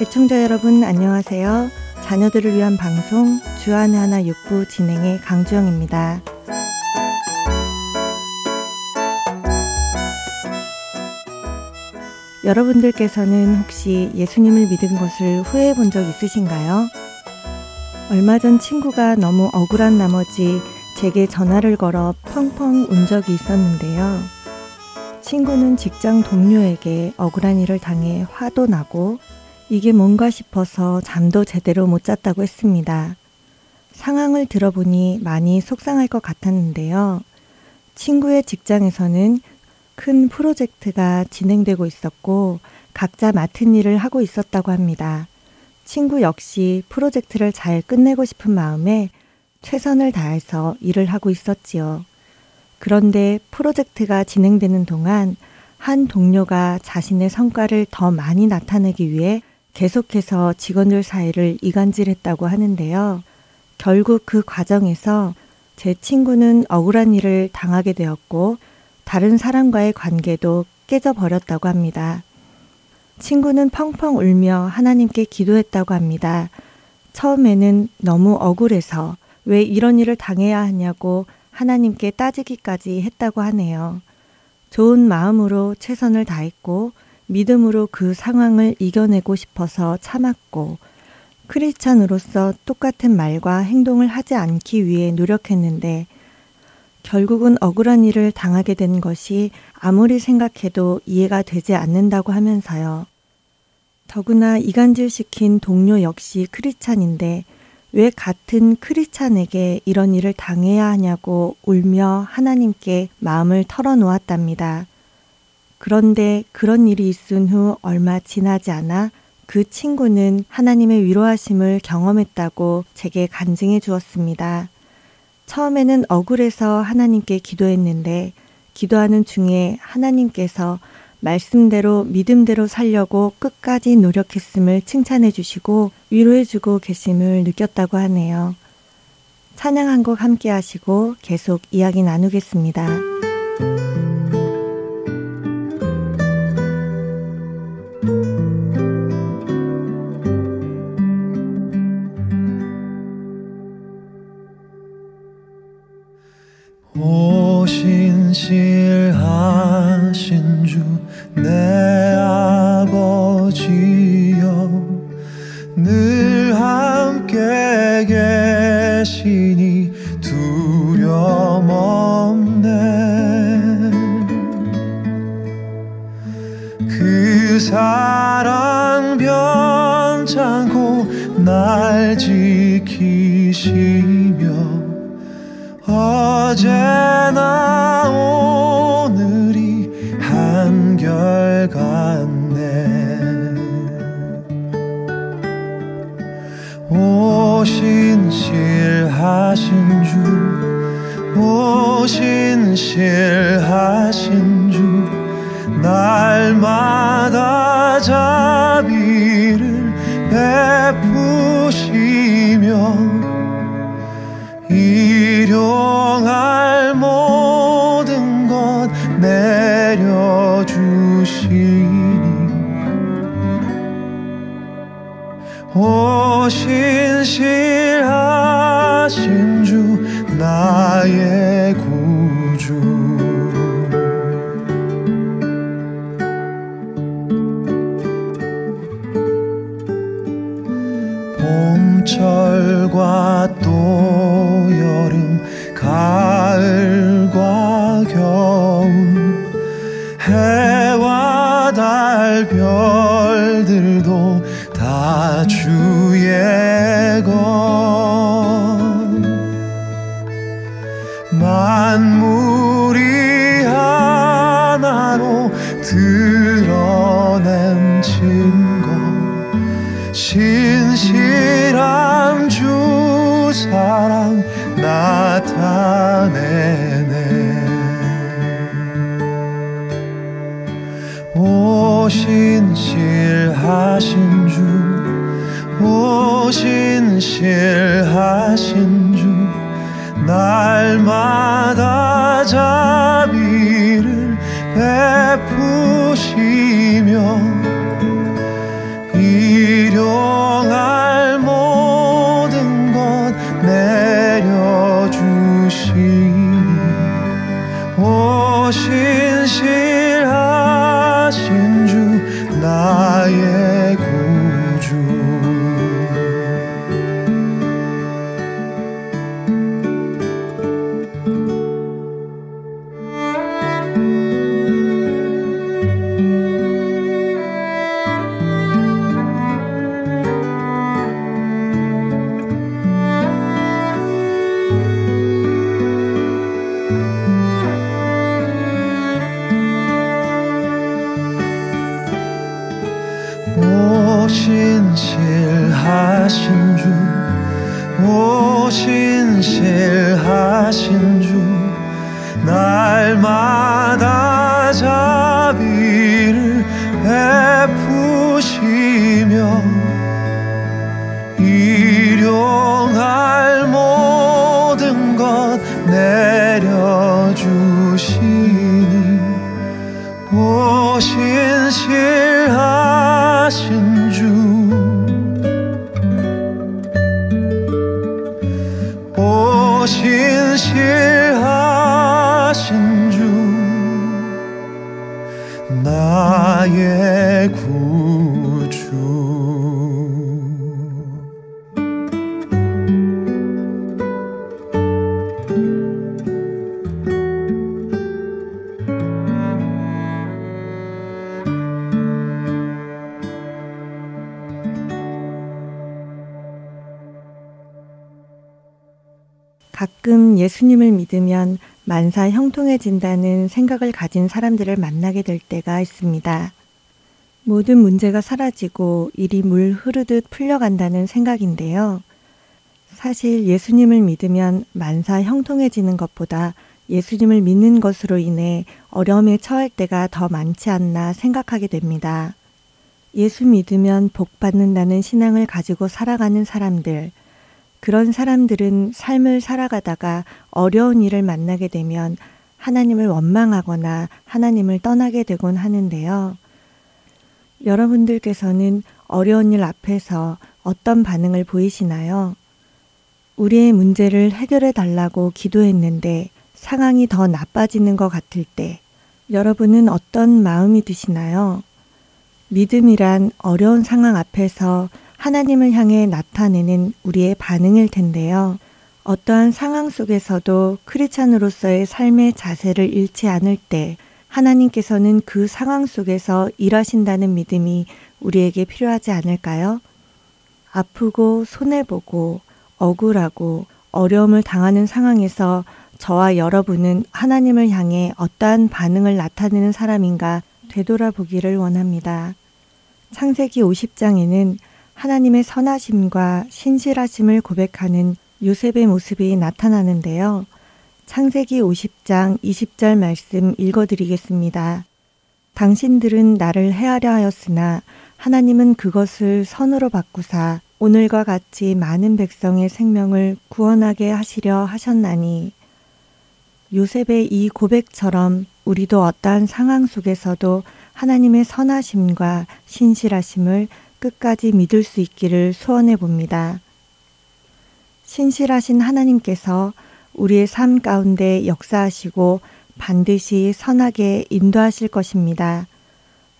애청자 여러분 안녕하세요. 자녀들을 위한 방송 주안의 하나 육부 진행의 강주영입니다. 여러분들께서는 혹시 예수님을 믿은 것을 후회해 본 적 있으신가요? 얼마 전 친구가 너무 억울한 나머지 제게 전화를 걸어 펑펑 운 적이 있었는데요. 친구는 직장 동료에게 억울한 일을 당해 화도 나고 이게 뭔가 싶어서 잠도 제대로 못 잤다고 했습니다. 상황을 들어보니 많이 속상할 것 같았는데요. 친구의 직장에서는 큰 프로젝트가 진행되고 있었고 각자 맡은 일을 하고 있었다고 합니다. 친구 역시 프로젝트를 잘 끝내고 싶은 마음에 최선을 다해서 일을 하고 있었지요. 그런데 프로젝트가 진행되는 동안 한 동료가 자신의 성과를 더 많이 나타내기 위해 계속해서 직원들 사이를 이간질했다고 하는데요. 결국 그 과정에서 제 친구는 억울한 일을 당하게 되었고 다른 사람과의 관계도 깨져버렸다고 합니다. 친구는 펑펑 울며 하나님께 기도했다고 합니다. 처음에는 너무 억울해서 왜 이런 일을 당해야 하냐고 하나님께 따지기까지 했다고 하네요. 좋은 마음으로 최선을 다했고 믿음으로 그 상황을 이겨내고 싶어서 참았고 크리스찬으로서 똑같은 말과 행동을 하지 않기 위해 노력했는데 결국은 억울한 일을 당하게 된 것이 아무리 생각해도 이해가 되지 않는다고 하면서요. 더구나 이간질 시킨 동료 역시 크리스찬인데 왜 같은 크리스찬에게 이런 일을 당해야 하냐고 울며 하나님께 마음을 털어놓았답니다. 그런데 그런 일이 있은 후 얼마 지나지 않아 그 친구는 하나님의 위로하심을 경험했다고 제게 간증해 주었습니다. 처음에는 억울해서 하나님께 기도했는데 기도하는 중에 하나님께서 말씀대로 믿음대로 살려고 끝까지 노력했음을 칭찬해 주시고 위로해 주고 계심을 느꼈다고 하네요. 찬양 한 곡 함께 하시고 계속 이야기 나누겠습니다. 신실하신 주 내 아버지여 늘 함께 계시니 두려움 없네. 그 사랑 변찮고 날 지키시며 어제나 오늘이 한결같네. 오신실하신 주 오신실하신 주 날마다 자비를 베푸시며 Yung I 만사 형통해진다는 생각을 가진 사람들을 만나게 될 때가 있습니다. 모든 문제가 사라지고 일이 물 흐르듯 풀려간다는 생각인데요. 사실 예수님을 믿으면 만사 형통해지는 것보다 예수님을 믿는 것으로 인해 어려움에 처할 때가 더 많지 않나 생각하게 됩니다. 예수 믿으면 복 받는다는 신앙을 가지고 살아가는 사람들, 그런 사람들은 삶을 살아가다가 어려운 일을 만나게 되면 하나님을 원망하거나 하나님을 떠나게 되곤 하는데요. 여러분들께서는 어려운 일 앞에서 어떤 반응을 보이시나요? 우리의 문제를 해결해 달라고 기도했는데 상황이 더 나빠지는 것 같을 때 여러분은 어떤 마음이 드시나요? 믿음이란 어려운 상황 앞에서 하나님을 향해 나타내는 우리의 반응일 텐데요. 어떠한 상황 속에서도 크리찬으로서의 삶의 자세를 잃지 않을 때 하나님께서는 그 상황 속에서 일하신다는 믿음이 우리에게 필요하지 않을까요? 아프고 손해보고 억울하고 어려움을 당하는 상황에서 저와 여러분은 하나님을 향해 어떠한 반응을 나타내는 사람인가 되돌아보기를 원합니다. 창세기 50장에는 하나님의 선하심과 신실하심을 고백하는 요셉의 모습이 나타나는데요. 창세기 50장 20절 말씀 읽어드리겠습니다. 당신들은 나를 해하려 하였으나 하나님은 그것을 선으로 바꾸사 오늘과 같이 많은 백성의 생명을 구원하게 하시려 하셨나니 요셉의 이 고백처럼 우리도 어떠한 상황 속에서도 하나님의 선하심과 신실하심을 끝까지 믿을 수 있기를 소원해 봅니다. 신실하신 하나님께서 우리의 삶 가운데 역사하시고 반드시 선하게 인도하실 것입니다.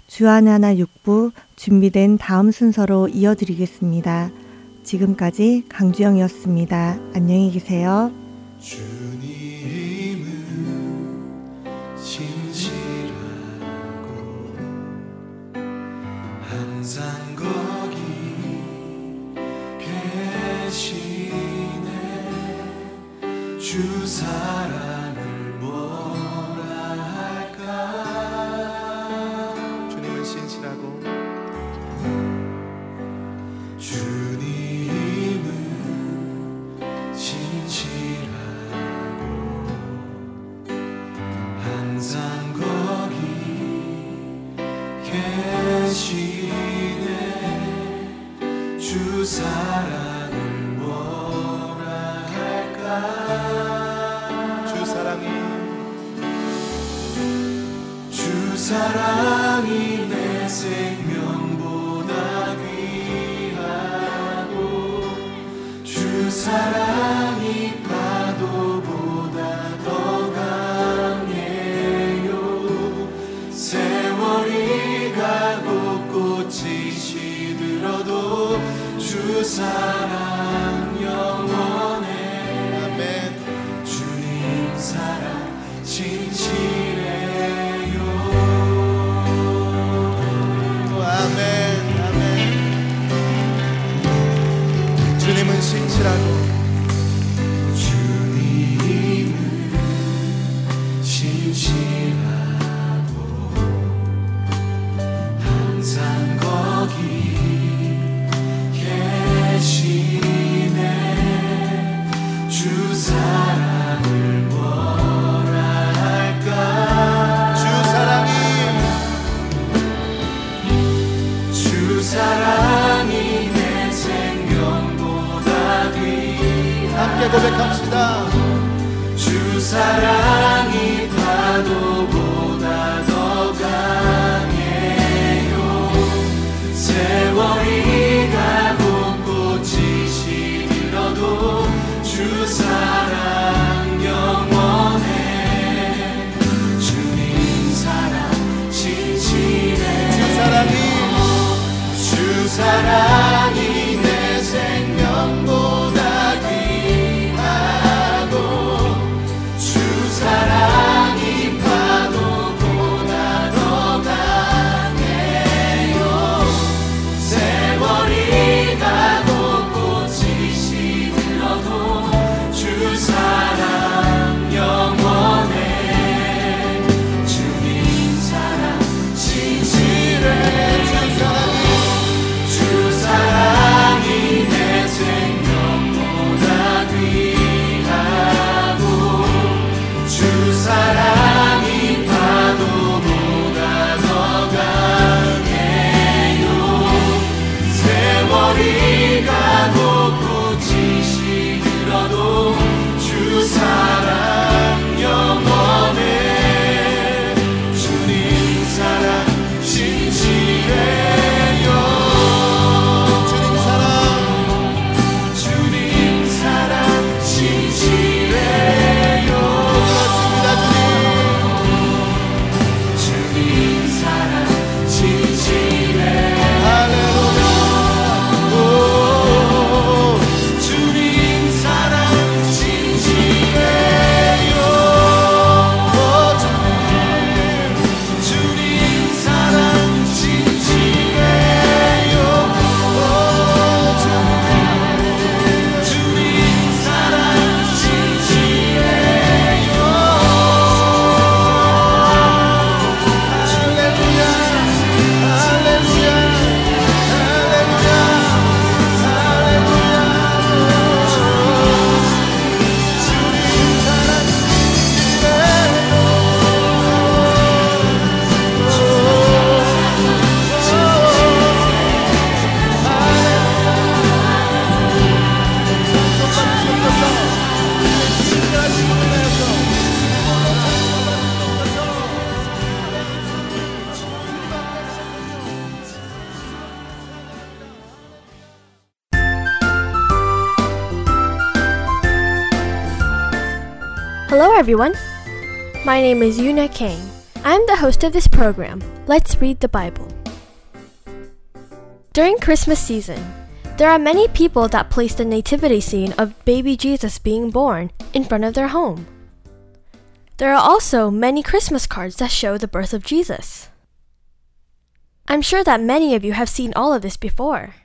주안의 하나 육부 준비된 다음 순서로 이어드리겠습니다. 지금까지 강주영이었습니다. 안녕히 계세요. 주 주 사랑 everyone. My name is Yuna Kang. I'm the host of this program. Let's read the Bible. During Christmas season, there are many people that place the nativity scene of baby Jesus being born in front of their home. There are also many Christmas cards that show the birth of Jesus. I'm sure that many of you have seen all of this before.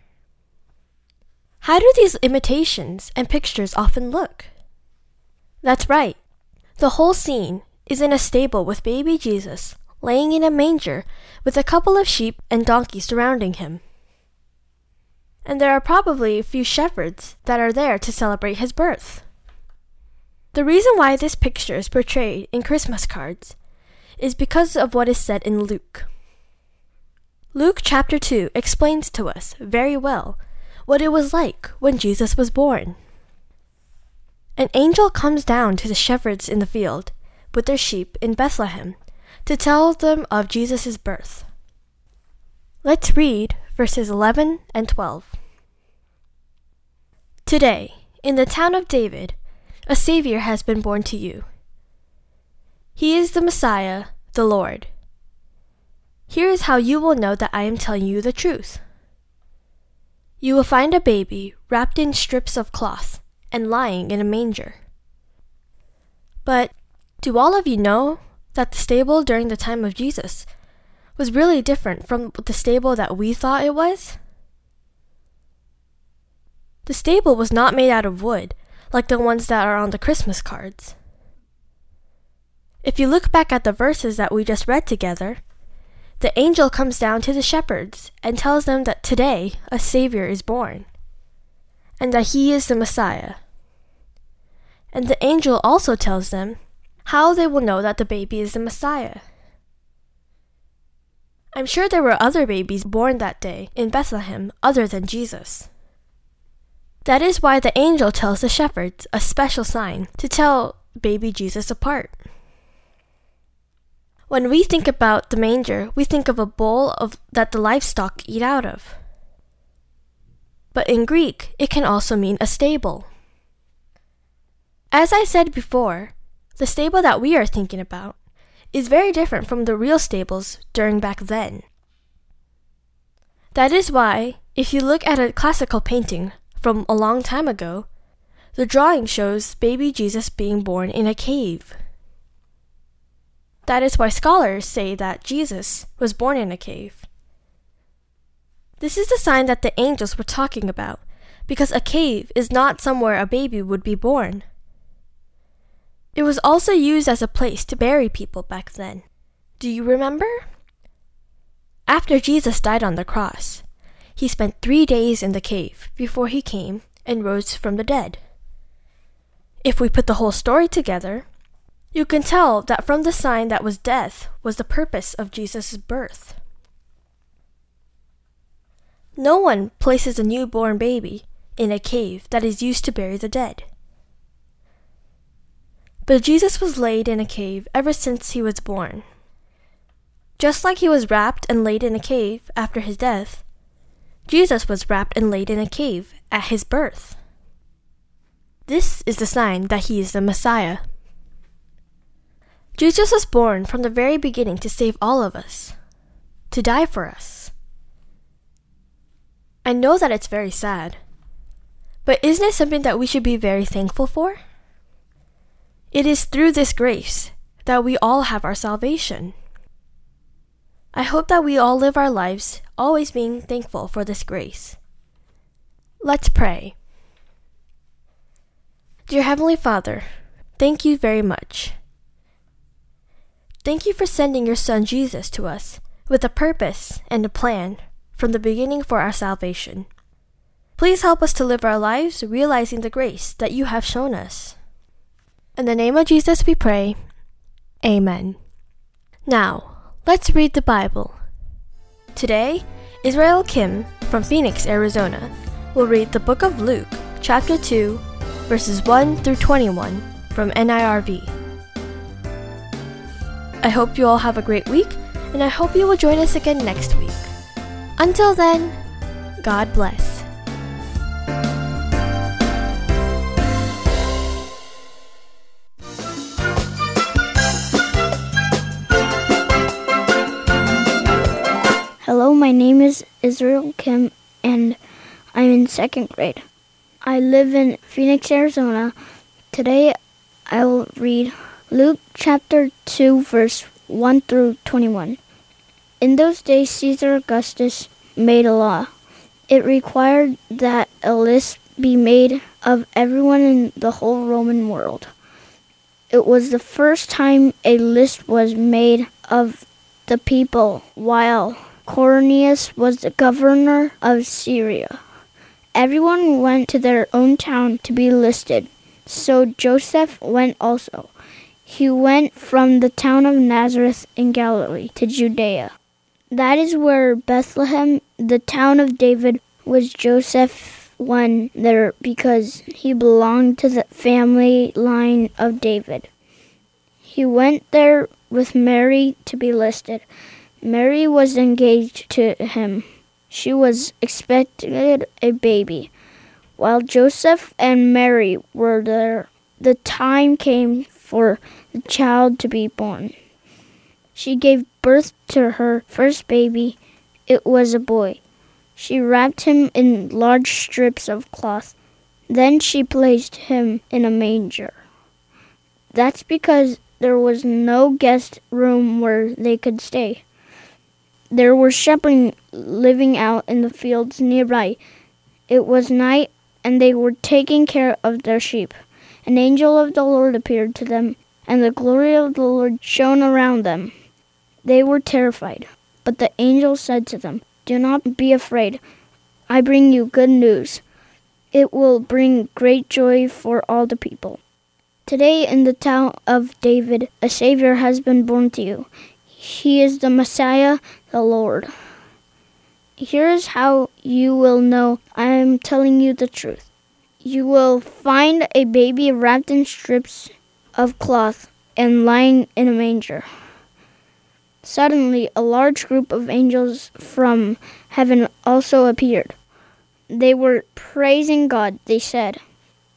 How do these imitations and pictures often look? That's right. The whole scene is in a stable with baby Jesus laying in a manger with a couple of sheep and donkeys surrounding him. And there are probably a few shepherds that are there to celebrate his birth. The reason why this picture is portrayed in Christmas cards is because of what is said in Luke. Luke chapter 2 explains to us very well what it was like when Jesus was born. An angel comes down to the shepherds in the field with their sheep in Bethlehem to tell them of Jesus' birth. Let's read verses 11 and 12. Today, in the town of David, a Savior has been born to you. He is the Messiah, the Lord. Here is how you will know that I am telling you the truth. You will find a baby wrapped in strips of cloth and lying in a manger. But do all of you know that the stable during the time of Jesus was really different from the stable that we thought it was? The stable was not made out of wood, like the ones that are on the Christmas cards. If you look back at the verses that we just read together, the angel comes down to the shepherds and tells them that today a Savior is born, and that he is the Messiah. And the angel also tells them how they will know that the baby is the Messiah. I'm sure there were other babies born that day in Bethlehem other than Jesus. That is why the angel tells the shepherds a special sign to tell baby Jesus apart. When we think about the manger, we think of a bowl of that the livestock eat out of. But in Greek, it can also mean a stable. As I said before, the stable that we are thinking about is very different from the real stables during back then. That is why, if you look at a classical painting from a long time ago, the drawing shows baby Jesus being born in a cave. That is why scholars say that Jesus was born in a cave. This is the sign that the angels were talking about, because a cave is not somewhere a baby would be born. It was also used as a place to bury people back then. Do you remember? After Jesus died on the cross, he spent three days in the cave before he came and rose from the dead. If we put the whole story together, you can tell that from the sign that was death was the purpose of Jesus' birth. No one places a newborn baby in a cave that is used to bury the dead. But Jesus was laid in a cave ever since he was born. Just like he was wrapped and laid in a cave after his death, Jesus was wrapped and laid in a cave at his birth. This is the sign that he is the Messiah. Jesus was born from the very beginning to save all of us, to die for us. I know that it's very sad, but isn't it something that we should be very thankful for? It is through this grace that we all have our salvation. I hope that we all live our lives always being thankful for this grace. Let's pray. Dear Heavenly Father, thank you very much. Thank you for sending your Son Jesus to us with a purpose and a plan from the beginning for our salvation. Please help us to live our lives realizing the grace that you have shown us. In the name of Jesus we pray. Amen. Now, let's read the Bible. Today, Israel Kim from Phoenix, Arizona, will read the book of Luke, chapter 2, verses 1 through 21 from NIRV. I hope you all have a great week, and I hope you will join us again next week. Until then, God bless. Israel Kim and I'm in second grade. I live in Phoenix, Arizona. Today I will read Luke chapter 2, verse 1 through 21. In those days, Caesar Augustus made a law. It required that a list be made of everyone in the whole Roman world. It was the first time a list was made of the people while Quirinius was the governor of Syria. Everyone went to their own town to be listed. So Joseph went also. He went from the town of Nazareth in Galilee to Judea. That is where Bethlehem, the town of David, was Joseph went there because he belonged to the family line of David. He went there with Mary to be listed. Mary was engaged to him. She was expecting a baby. While Joseph and Mary were there, the time came for the child to be born. She gave birth to her first baby. It was a boy. She wrapped him in large strips of cloth. Then she placed him in a manger. That's because there was no guest room where they could stay. There were shepherds living out in the fields nearby. It was night, and they were taking care of their sheep. An angel of the Lord appeared to them, and the glory of the Lord shone around them. They were terrified. But the angel said to them, Do not be afraid. I bring you good news. It will bring great joy for all the people. Today, in the town of David, a Savior has been born to you. He is the Messiah, the Lord. Here is how you will know I am telling you the truth. you will find a baby wrapped in strips of cloth and lying in a manger. Suddenly, a large group of angels from heaven also appeared. They were praising God. They said,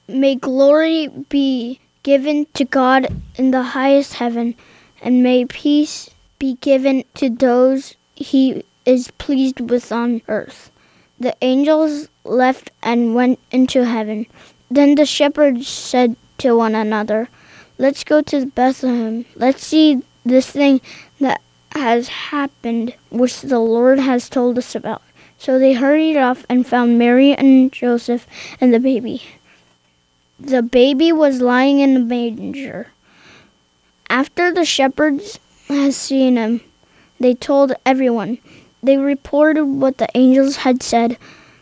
May glory be given to God in the highest heaven, and may peace be given to those he is pleased with on earth. The angels left and went into heaven. Then the shepherds said to one another, Let's go to Bethlehem. Let's see this thing that has happened, which the Lord has told us about. So they hurried off and found Mary and Joseph and the baby. The baby was lying in a manger. After the shepherds had seen him, they told everyone. They reported what the angels had said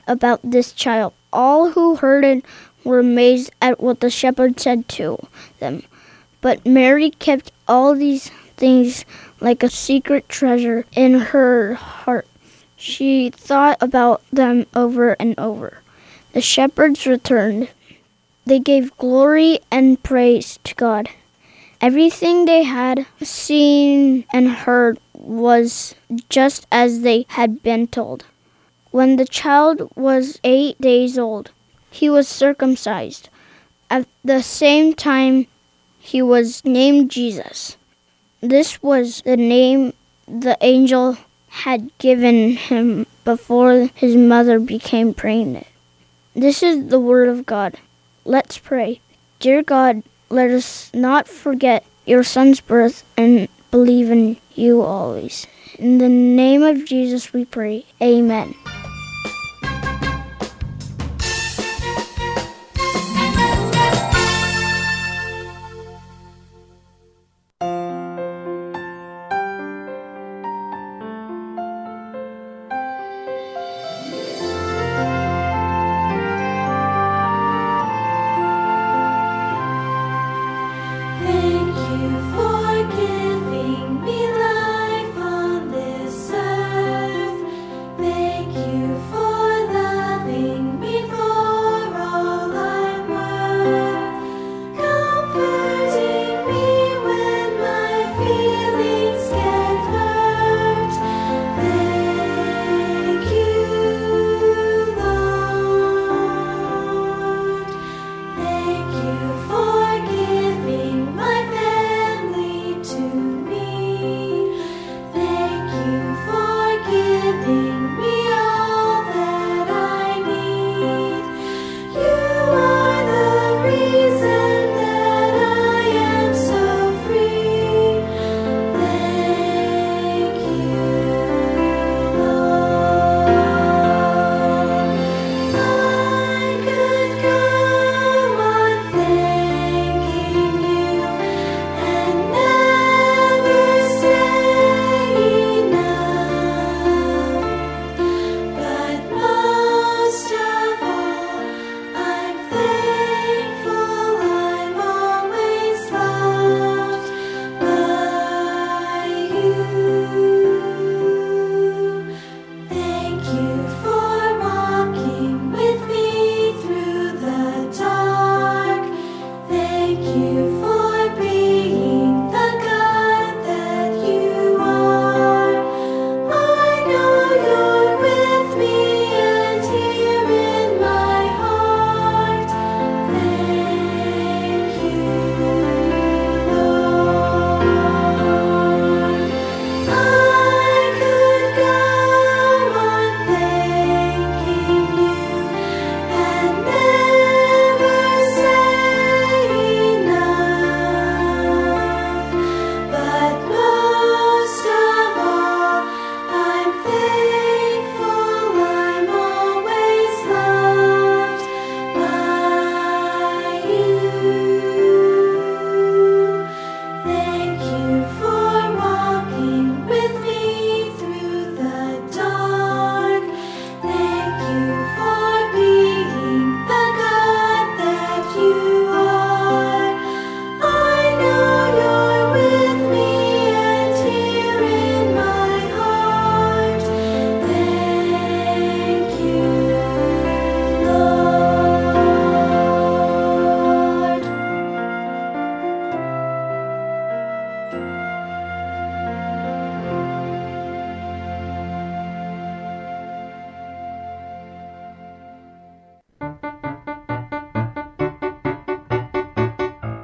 about this child. All who heard it were amazed at what the shepherds said to them. But Mary kept all these things like a secret treasure in her heart. She thought about them over and over. The shepherds returned. They gave glory and praise to God. Everything they had seen and heard was just as they had been told. When the child was eight days old, he was circumcised. At the same time, he was named Jesus. This was the name the angel had given him before his mother became pregnant. This is the word of God. Let's pray. Dear God, let us not forget your son's birth and believe in you always. In the name of Jesus we pray. Amen.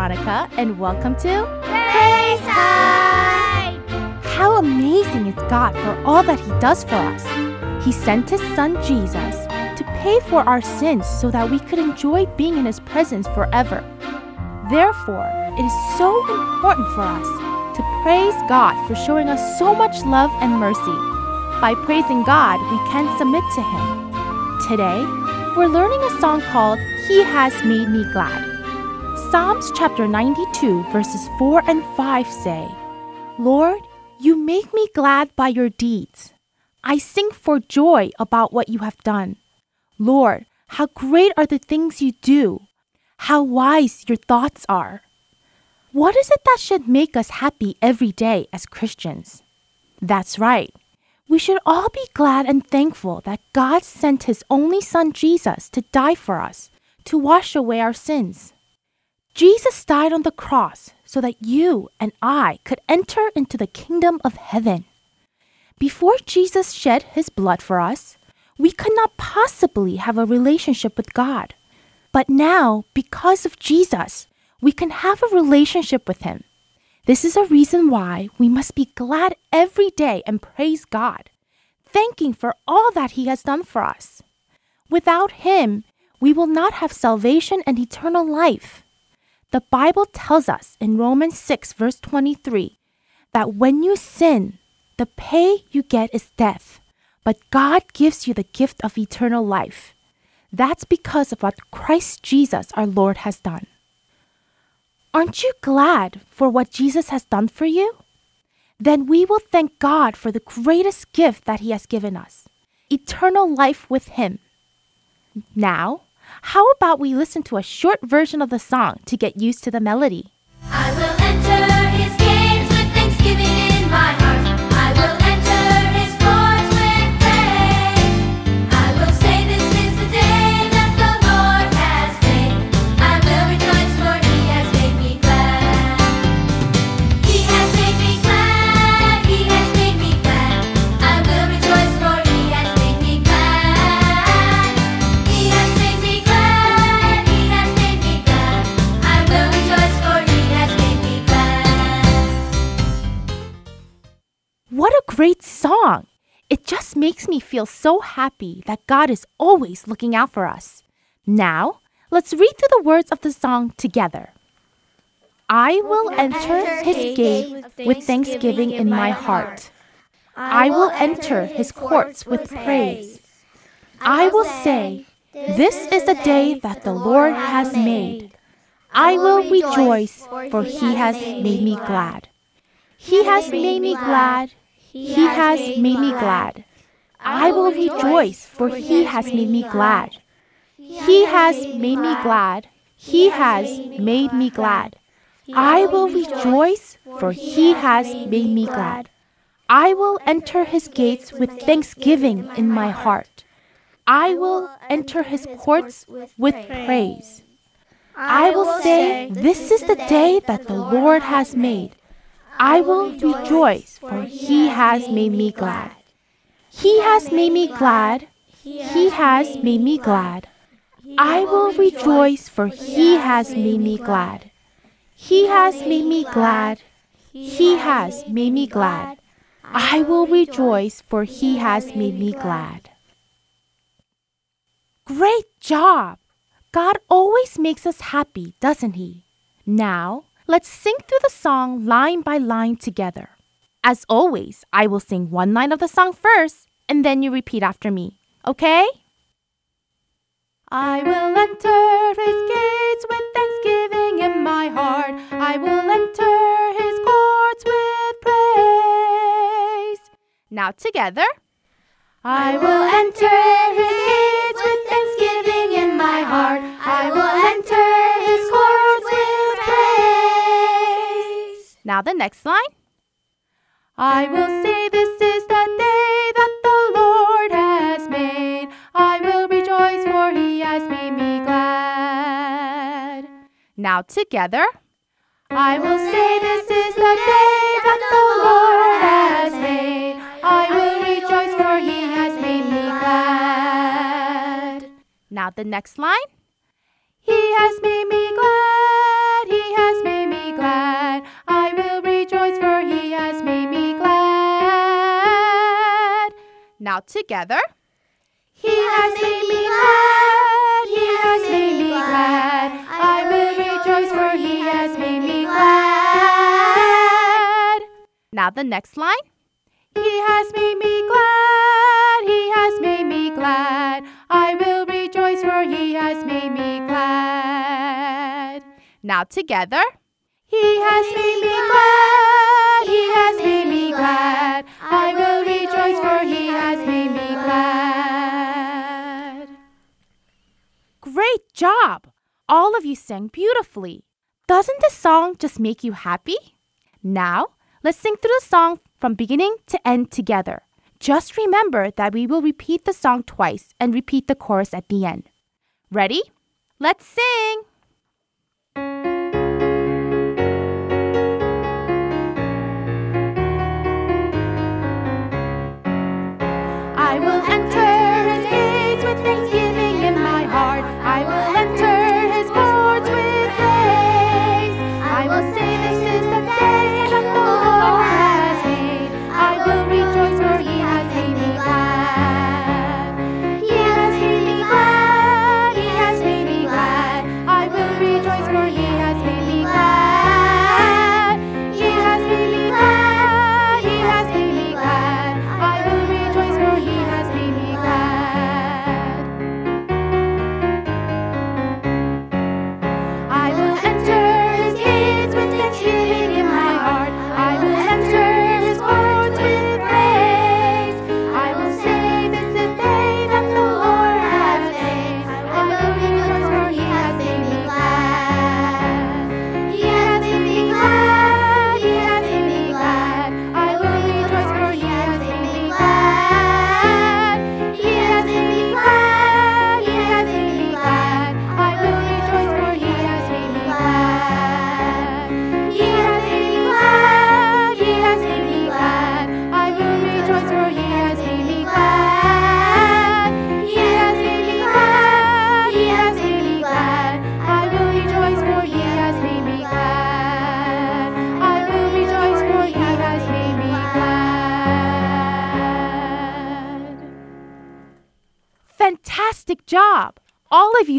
Veronica, and welcome to Praise How Amazing is God for all that He does for us! He sent His Son Jesus to pay for our sins so that we could enjoy being in His presence forever. Therefore, it is so important for us to praise God for showing us so much love and mercy. By praising God, we can submit to Him. Today, we're learning a song called He Has Made Me Glad. Psalms chapter 92, verses 4 and 5 say, Lord, you make me glad by your deeds. I sing for joy about what you have done. Lord, how great are the things you do! How wise your thoughts are! What is it that should make us happy every day as Christians? That's right. We should all be glad and thankful that God sent His only Son Jesus to die for us, to wash away our sins. Jesus died on the cross so that you and I could enter into the kingdom of heaven. Before Jesus shed his blood for us, we could not possibly have a relationship with God. But now, because of Jesus, we can have a relationship with him. This is a reason why we must be glad every day and praise God, thanking for all that he has done for us. Without him, we will not have salvation and eternal life. The Bible tells us in Romans 6, verse 23, that when you sin, the pay you get is death, but God gives you the gift of eternal life. That's because of what Christ Jesus our Lord has done. Aren't you glad for what Jesus has done for you? Then we will thank God for the greatest gift that He has given us eternal life with Him. Now, how about we listen to a short version of the song to get used to the melody? Great song! It just makes me feel so happy that God is always looking out for us. Now, let's read through the words of the song together. I will enter his gate with thanksgiving in my heart. I will enter his courts with praise. I will say, This is the day that the Lord has made. I will rejoice, for he has made me glad. He has made me glad. He has made me glad. I will rejoice, for he has made me glad. He has made me glad. He has made me glad. I will rejoice, for he has made me glad. I will enter his gates with thanksgiving in my heart. I will enter his courts with praise. I will say, This is the day that the Lord has made. I will rejoice, for he has made me glad. He has made me glad. He has made me glad. I will rejoice, for he has made me glad. He has made me glad. He has made me glad. I will rejoice, for he has made me glad. Great job! God always makes us happy, doesn't he? Now, Let's sing through the song line by line together. As always, I will sing one line of the song first, and then you repeat after me, okay? I will enter his gates with thanksgiving in my heart. I will enter his courts with praise. Now together. I will enter his gates with thanksgiving in my heart. I will enter. Now the next line. I will say this is the day that the Lord has made. I will rejoice for he has made me glad. Now together. I will say this is the day that the Lord has made. I will rejoice for he has made me glad. Now the next line. He has made me glad. He has made me glad. I will rejoice for he has made me glad. Now together. He has made me glad. He has made me glad. I will rejoice for he has made me glad. Now the next line. He has made me glad. He has made me glad. I will rejoice for he has made me glad. Now together. He has made me glad. He has made me glad. I will rejoice for he has made me glad. Great job! All of you sang beautifully. Doesn't this song just make you happy? Now, let's sing through the song from beginning to end together. Just remember that we will repeat the song twice and repeat the chorus at the end. Ready? Let's sing!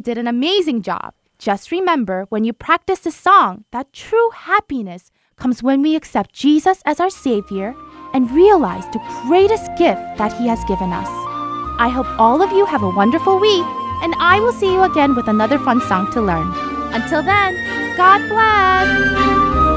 Did an amazing job. Just remember when you practice the song that true happiness comes when we accept Jesus as our Savior and realize the greatest gift that He has given us. I hope all of you have a wonderful week, and I will see you again with another fun song to learn. Until then, God bless!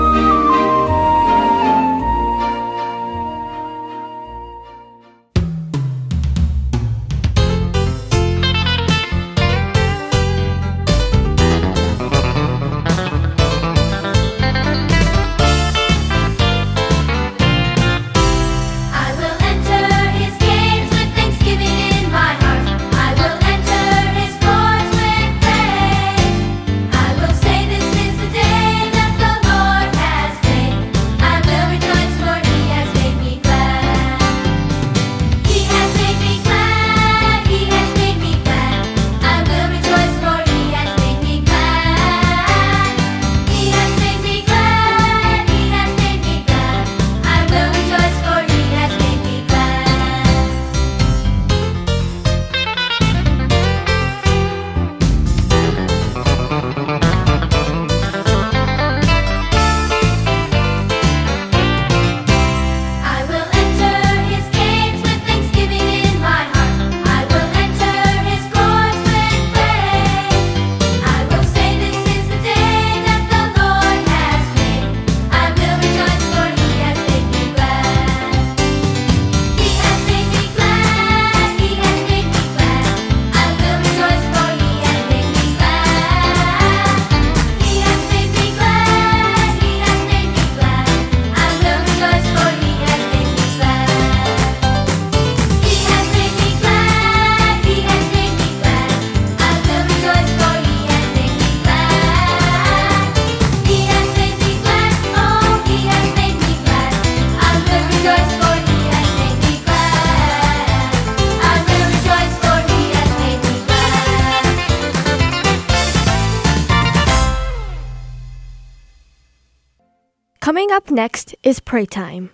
Is pray time.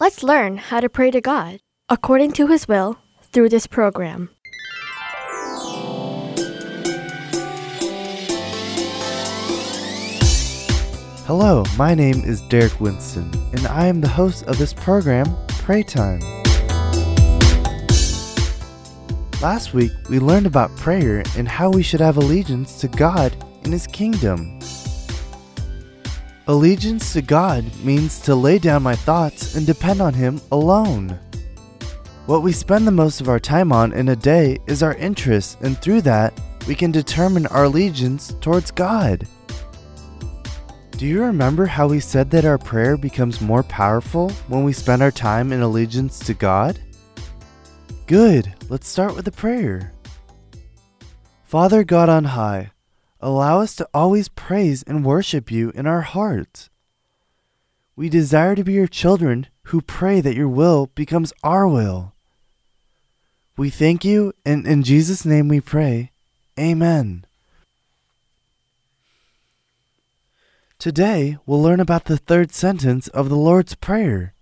Let's learn how to pray to God according to His will through this program. Hello, my name is Derek Winston, and I am the host of this program, Pray Time. Last week, we learned about prayer and how we should have allegiance to God and His kingdom. Allegiance to God means to lay down my thoughts and depend on Him alone. What we spend the most of our time on in a day is our interests, and through that, we can determine our allegiance towards God. Do you remember how we said that our prayer becomes more powerful when we spend our time in allegiance to God? Good, let's start with a prayer. Father God on high, allow us to always praise and worship you in our hearts. We desire to be your children who pray that your will becomes our will. We thank you, and in Jesus' name we pray. Amen. Today, we'll learn about the third sentence of the Lord's Prayer.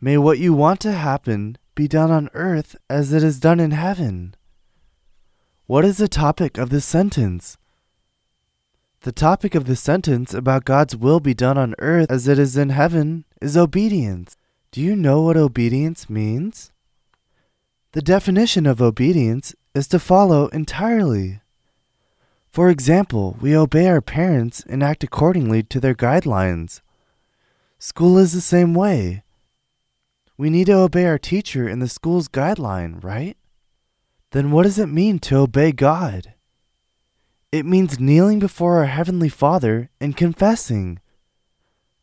May what you want to happen be done on earth as it is done in heaven. What is the topic of this sentence? The topic of the sentence about God's will be done on earth as it is in heaven is obedience. Do you know what obedience means? The definition of obedience is to follow entirely. For example, we obey our parents and act accordingly to their guidelines. School is the same way. We need to obey our teacher in the school's guideline, right? Then what does it mean to obey God? It means kneeling before our Heavenly Father and confessing,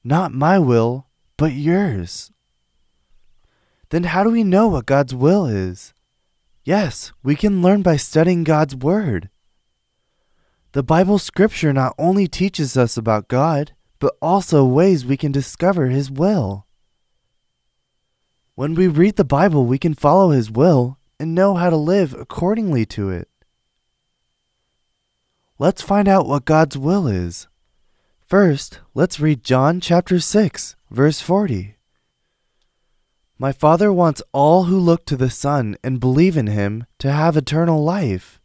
Not my will, but yours. Then how do we know what God's will is? Yes, we can learn by studying God's Word. The Bible scripture not only teaches us about God, but also ways we can discover His will. When we read the Bible, we can follow His will and know how to live accordingly to it. Let's find out what God's will is. First, let's read John chapter 6, verse 40. My Father wants all who look to the Son and believe in Him to have eternal life.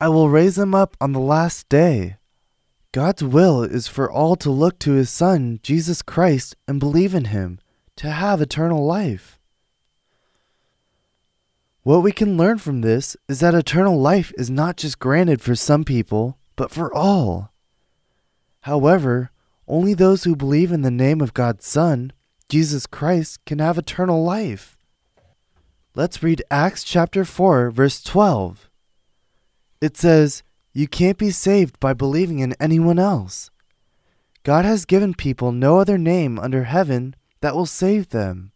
I will raise them up on the last day. God's will is for all to look to His Son, Jesus Christ, and believe in Him to have eternal life. What we can learn from this is that eternal life is not just granted for some people, but for all. However, only those who believe in the name of God's Son, Jesus Christ, can have eternal life. Let's read Acts chapter 4, verse 12. It says, You can't be saved by believing in anyone else. God has given people no other name under heaven that will save them.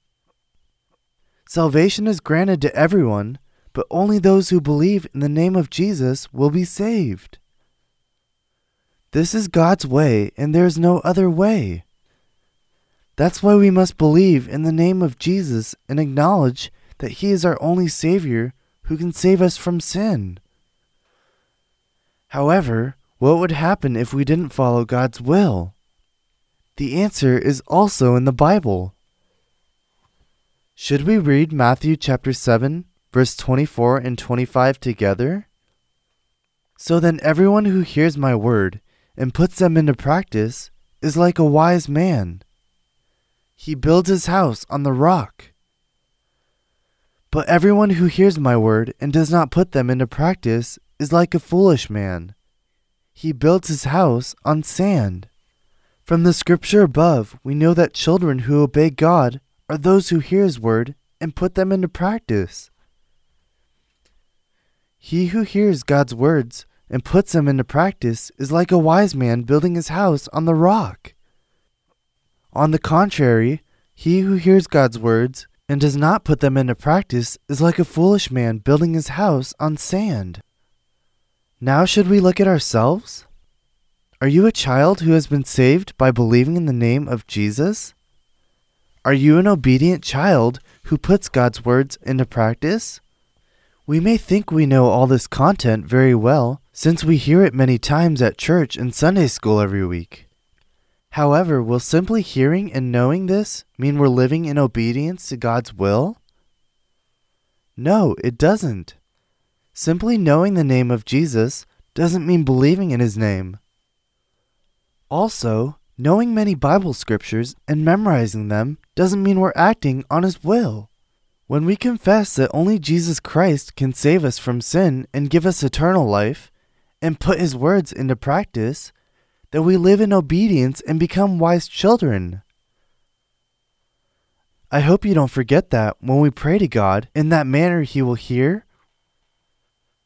Salvation is granted to everyone, but only those who believe in the name of Jesus will be saved. This is God's way, and there is no other way. That's why we must believe in the name of Jesus and acknowledge that He is our only Savior who can save us from sin. However, what would happen if we didn't follow God's will? The answer is also in the Bible. Should we read Matthew chapter 7, verse 24 and 25 together? So then, everyone who hears my word and puts them into practice is like a wise man. He builds his house on the rock. But everyone who hears my word and does not put them into practice is like a foolish man. He builds his house on sand. From the scripture above, we know that children who obey God are those who hear his word and put them into practice. He who hears God's words and puts them into practice is like a wise man building his house on the rock. On the contrary, he who hears God's words and does not put them into practice is like a foolish man building his house on sand. Now, should we look at ourselves? Are you a child who has been saved by believing in the name of Jesus? Are you an obedient child who puts God's words into practice? We may think we know all this content very well since we hear it many times at church and Sunday school every week. However, will simply hearing and knowing this mean we're living in obedience to God's will? No, it doesn't. Simply knowing the name of Jesus doesn't mean believing in his name. Also, knowing many Bible scriptures and memorizing them doesn't mean we're acting on his will. When we confess that only Jesus Christ can save us from sin and give us eternal life, and put his words into practice, that we live in obedience and become wise children. I hope you don't forget that when we pray to God in that manner he will hear,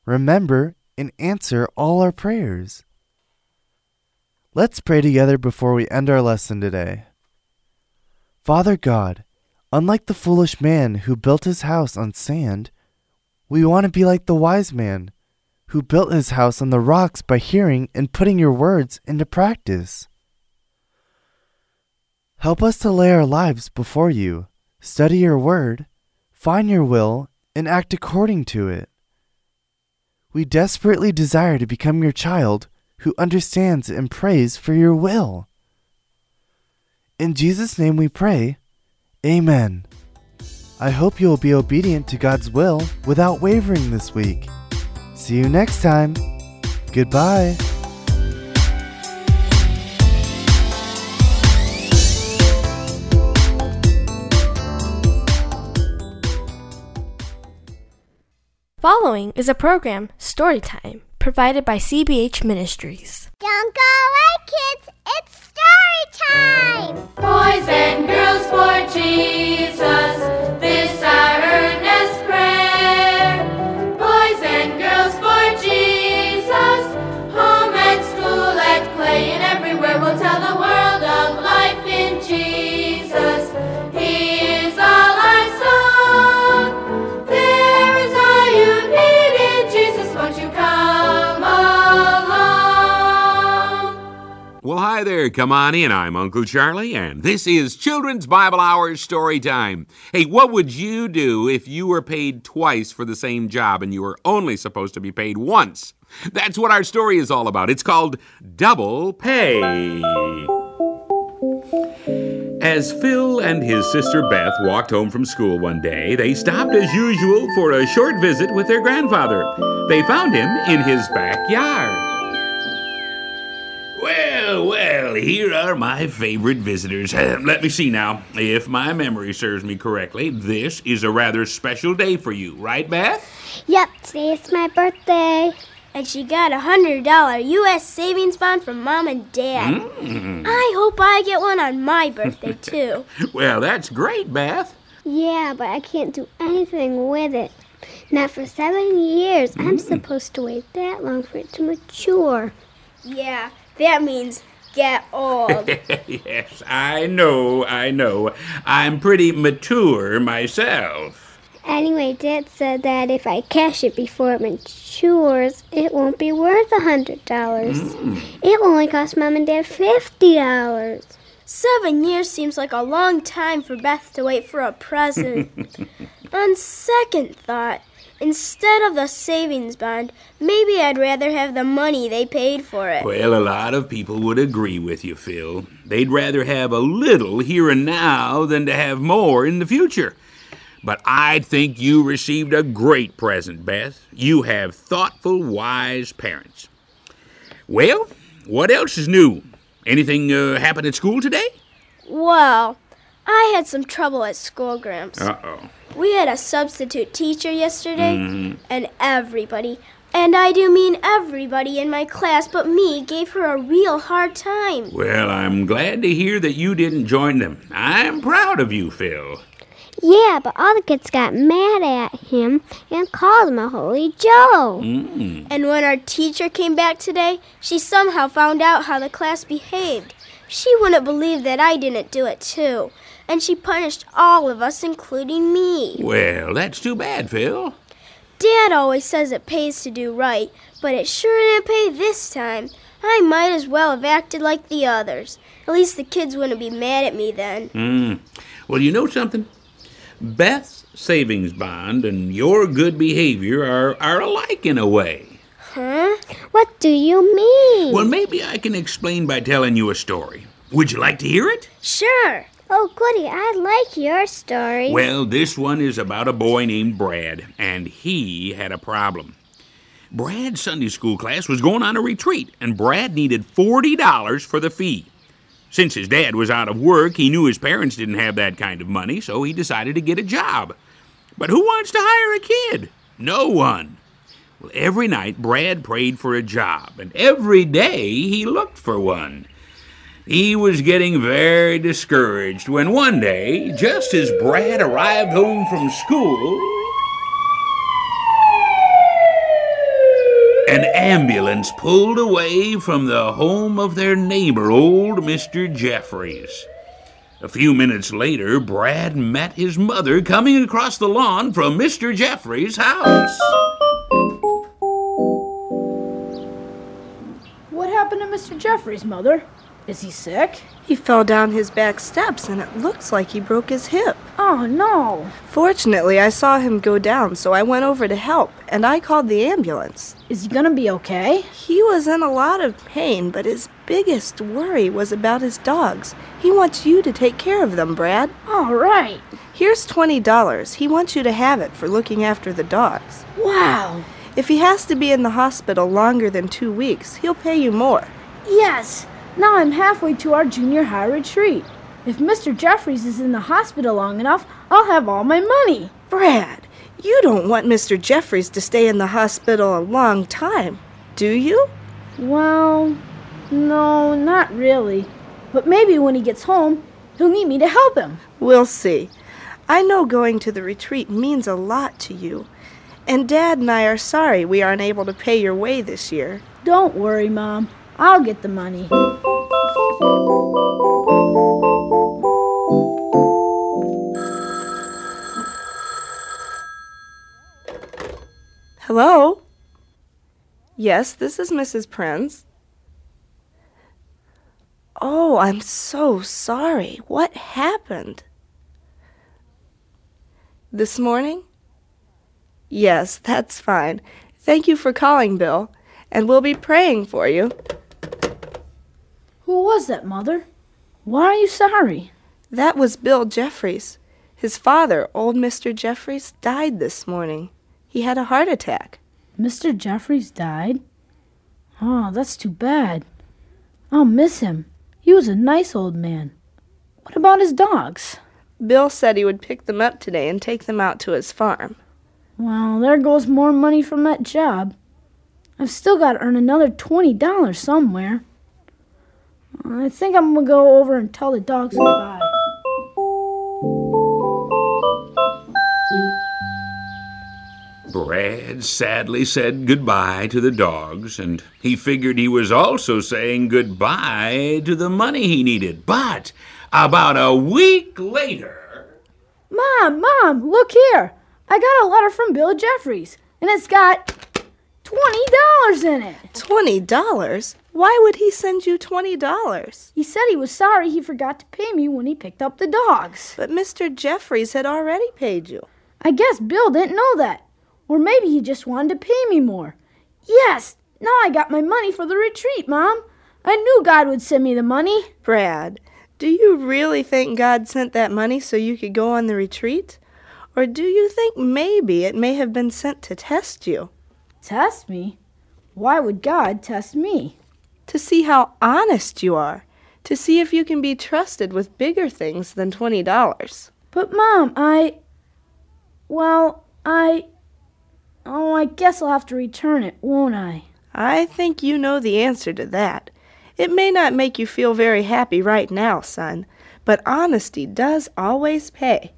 remember, and answer all our prayers. Let's pray together before we end our lesson today. Father God, unlike the foolish man who built his house on sand, we want to be like the wise man who built his house on the rocks by hearing and putting your words into practice. Help us to lay our lives before you, study your word, find your will, and act according to it. We desperately desire to become your child who understands and prays for your will. In Jesus' name we pray, Amen. I hope you will be obedient to God's will without wavering this week. See you next time. Goodbye. Following is a program, Storytime, provided by CBH Ministries. Don't go away, kids. It's story time. Boys and girls for Jesus, this our earnest hi there. Come on in. I'm Uncle Charlie, and this is Children's Bible Hour Story Time. Hey, what would you do if you were paid twice for the same job and you were only supposed to be paid once? That's what our story is all about. It's called Double Pay. As Phil and his sister Beth walked home from school one day, they stopped as usual for a short visit with their grandfather. They found him in his backyard. Well, well, here are my favorite visitors. Let me see now. If my memory serves me correctly, this is a rather special day for you, right, Beth? Yep, today is my birthday. And she got a hundred dollar U.S. savings bond from mom and dad. Mm. I hope I get one on my birthday too. Well, that's great, Beth. yeah, but I can't do anything with it. Not for seven years. Mm. I'm supposed to wait that long for it to mature. Yeah, that means get old. yes, I know, I know. I'm pretty mature myself. Anyway, Dad said that if I cash it before it matures, it won't be worth a hundred dollars. Hmm. It will only cost Mom and Dad fifty dollars. Seven years seems like a long time for Beth to wait for a present. On second thought, instead of the savings bond, maybe I'd rather have the money they paid for it. Well, a lot of people would agree with you, Phil. They'd rather have a little here and now than to have more in the future. But I think you received a great present, Beth. You have thoughtful, wise parents. Well, what else is new? Anything uh, happened at school today? Well, I had some trouble at school, Gramps. Uh oh. We had a substitute teacher yesterday, and everybody, and I do mean everybody in my class but me, gave her a real hard time. Well, I'm glad to hear that you didn't join them. I'm proud of you, Phil. Yeah, but all the kids got mad at him and called him a holy Joe. Mm. And when our teacher came back today, she somehow found out how the class behaved. She wouldn't believe that I didn't do it too, and she punished all of us, including me. Well, that's too bad, Phil. Dad always says it pays to do right, but it sure didn't pay this time. I might as well have acted like the others. At least the kids wouldn't be mad at me then. Mm. Well, you know something? Beth's savings bond and your good behavior are, are alike in a way. Huh? What do you mean? Well, maybe I can explain by telling you a story. Would you like to hear it? Sure. Oh, goody, I like your story. Well, this one is about a boy named Brad, and he had a problem. Brad's Sunday school class was going on a retreat, and Brad needed $40 for the fee. Since his dad was out of work, he knew his parents didn't have that kind of money, so he decided to get a job. But who wants to hire a kid? No one. Well, every night Brad prayed for a job, and every day he looked for one. He was getting very discouraged when one day, just as Brad arrived home from school, an ambulance pulled away from the home of their neighbor, old Mr. Jeffries. A few minutes later, Brad met his mother coming across the lawn from Mr. Jeffries' house. What happened to Mr. Jeffries, Mother? Is he sick? He fell down his back steps and it looks like he broke his hip. Oh, no. Fortunately, I saw him go down, so I went over to help and I called the ambulance. Is he gonna be okay? He was in a lot of pain, but his biggest worry was about his dogs. He wants you to take care of them, Brad. All right. Here's $20. He wants you to have it for looking after the dogs. Wow. If he has to be in the hospital longer than two weeks, he'll pay you more. Yes. Now I'm halfway to our junior high retreat. If Mr. Jeffries is in the hospital long enough, I'll have all my money. Brad, you don't want Mr. Jeffries to stay in the hospital a long time, do you? Well, no, not really. But maybe when he gets home, he'll need me to help him. We'll see. I know going to the retreat means a lot to you. And Dad and I are sorry we aren't able to pay your way this year. Don't worry, Mom. I'll get the money. Hello? Yes, this is Mrs. Prince. Oh, I'm so sorry. What happened? This morning? Yes, that's fine. Thank you for calling, Bill, and we'll be praying for you. Who was that, Mother? Why are you sorry? That was Bill Jeffries. His father, old Mr. Jeffries, died this morning. He had a heart attack. Mr. Jeffries died? Oh, that's too bad. I'll miss him. He was a nice old man. What about his dogs? Bill said he would pick them up today and take them out to his farm. Well, there goes more money from that job. I've still got to earn another $20 somewhere. I think I'm to go over and tell the dogs goodbye. Brad sadly said goodbye to the dogs, and he figured he was also saying goodbye to the money he needed. But about a week later, Mom, Mom, look here. I got a letter from Bill Jeffries, and it's got $20 in it. $20? Why would he send you $20? He said he was sorry he forgot to pay me when he picked up the dogs. But Mr. Jeffries had already paid you. I guess Bill didn't know that. Or maybe he just wanted to pay me more. Yes, now I got my money for the retreat, Mom. I knew God would send me the money. Brad, do you really think God sent that money so you could go on the retreat? Or do you think maybe it may have been sent to test you? Test me? Why would God test me? To see how honest you are. To see if you can be trusted with bigger things than $20. But, Mom, I. Well, I. Oh, I guess I'll have to return it, won't I? I think you know the answer to that. It may not make you feel very happy right now, son, but honesty does always pay.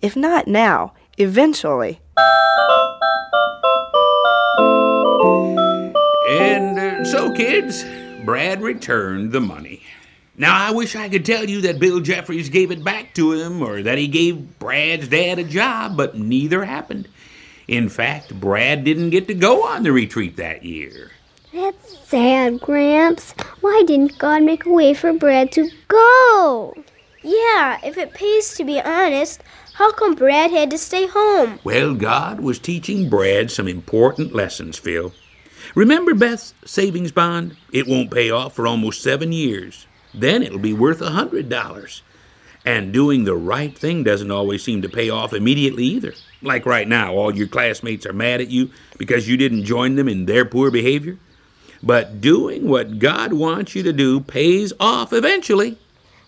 If not now, eventually. And uh, so, kids, Brad returned the money. Now, I wish I could tell you that Bill Jeffries gave it back to him or that he gave Brad's dad a job, but neither happened. In fact, Brad didn't get to go on the retreat that year. That's sad, Gramps. Why didn't God make a way for Brad to go? Yeah, if it pays to be honest, how come Brad had to stay home? Well, God was teaching Brad some important lessons, Phil. Remember Beth's savings bond? It won't pay off for almost seven years. Then it'll be worth a hundred dollars. And doing the right thing doesn't always seem to pay off immediately either. Like right now, all your classmates are mad at you because you didn't join them in their poor behavior. But doing what God wants you to do pays off eventually.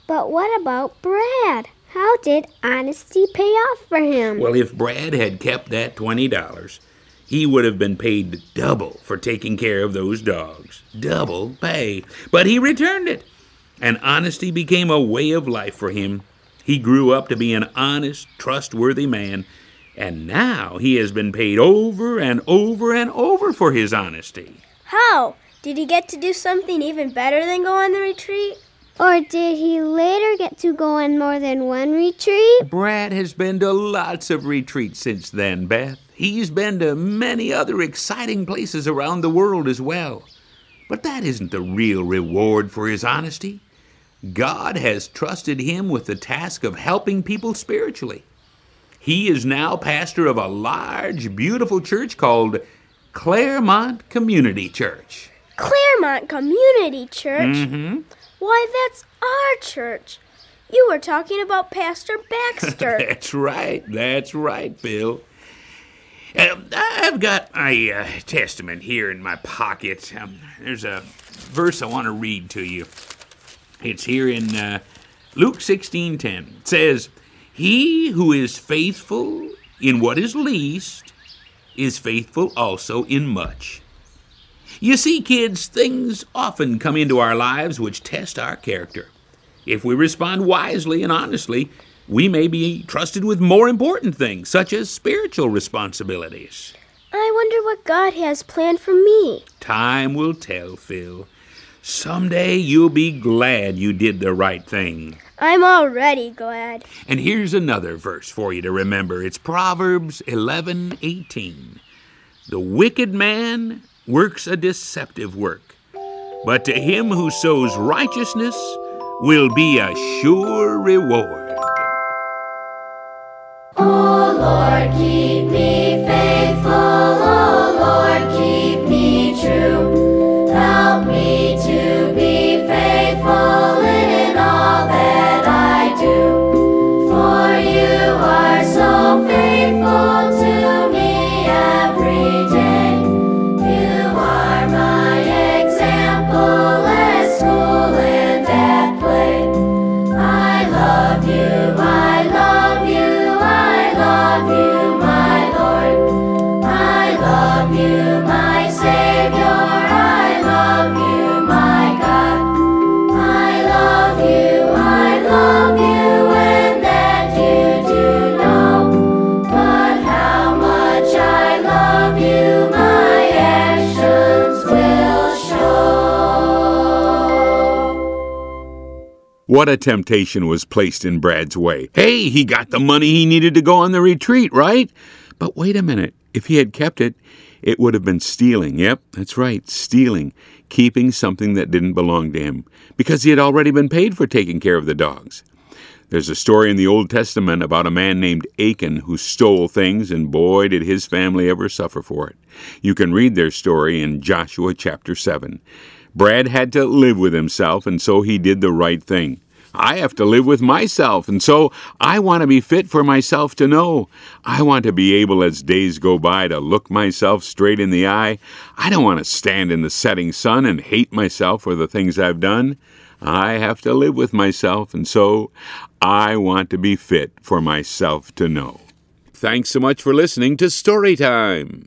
But what about Brad? How did honesty pay off for him? Well, if Brad had kept that $20, he would have been paid double for taking care of those dogs. Double pay. But he returned it. And honesty became a way of life for him. He grew up to be an honest, trustworthy man. And now he has been paid over and over and over for his honesty. How? Did he get to do something even better than go on the retreat? Or did he later get to go on more than one retreat? Brad has been to lots of retreats since then, Beth. He's been to many other exciting places around the world as well. But that isn't the real reward for his honesty. God has trusted him with the task of helping people spiritually. He is now pastor of a large, beautiful church called Claremont Community Church. Claremont Community Church? Mm-hmm. Why, that's our church. You were talking about Pastor Baxter. That's right. That's right, Bill. Um, I've got my uh, testament here in my pocket. Um, there's a verse I want to read to you. It's here in uh, Luke 16:10. It says, "He who is faithful in what is least is faithful also in much." You see, kids, things often come into our lives which test our character. If we respond wisely and honestly, we may be trusted with more important things, such as spiritual responsibilities. I wonder what God has planned for me. Time will tell, Phil. Someday you'll be glad you did the right thing. I'm already glad. And here's another verse for you to remember. It's Proverbs 11:18. The wicked man works a deceptive work, but to him who sows righteousness will be a sure reward. Oh Lord, keep me faithful. What a temptation was placed in Brad's way. Hey, he got the money he needed to go on the retreat, right? But wait a minute. If he had kept it, it would have been stealing. Yep, that's right, stealing. Keeping something that didn't belong to him. Because he had already been paid for taking care of the dogs. There's a story in the Old Testament about a man named Achan who stole things, and boy, did his family ever suffer for it. You can read their story in Joshua chapter 7. Brad had to live with himself, and so he did the right thing. I have to live with myself, and so I want to be fit for myself to know. I want to be able, as days go by, to look myself straight in the eye. I don't want to stand in the setting sun and hate myself for the things I've done. I have to live with myself, and so I want to be fit for myself to know. Thanks so much for listening to Storytime.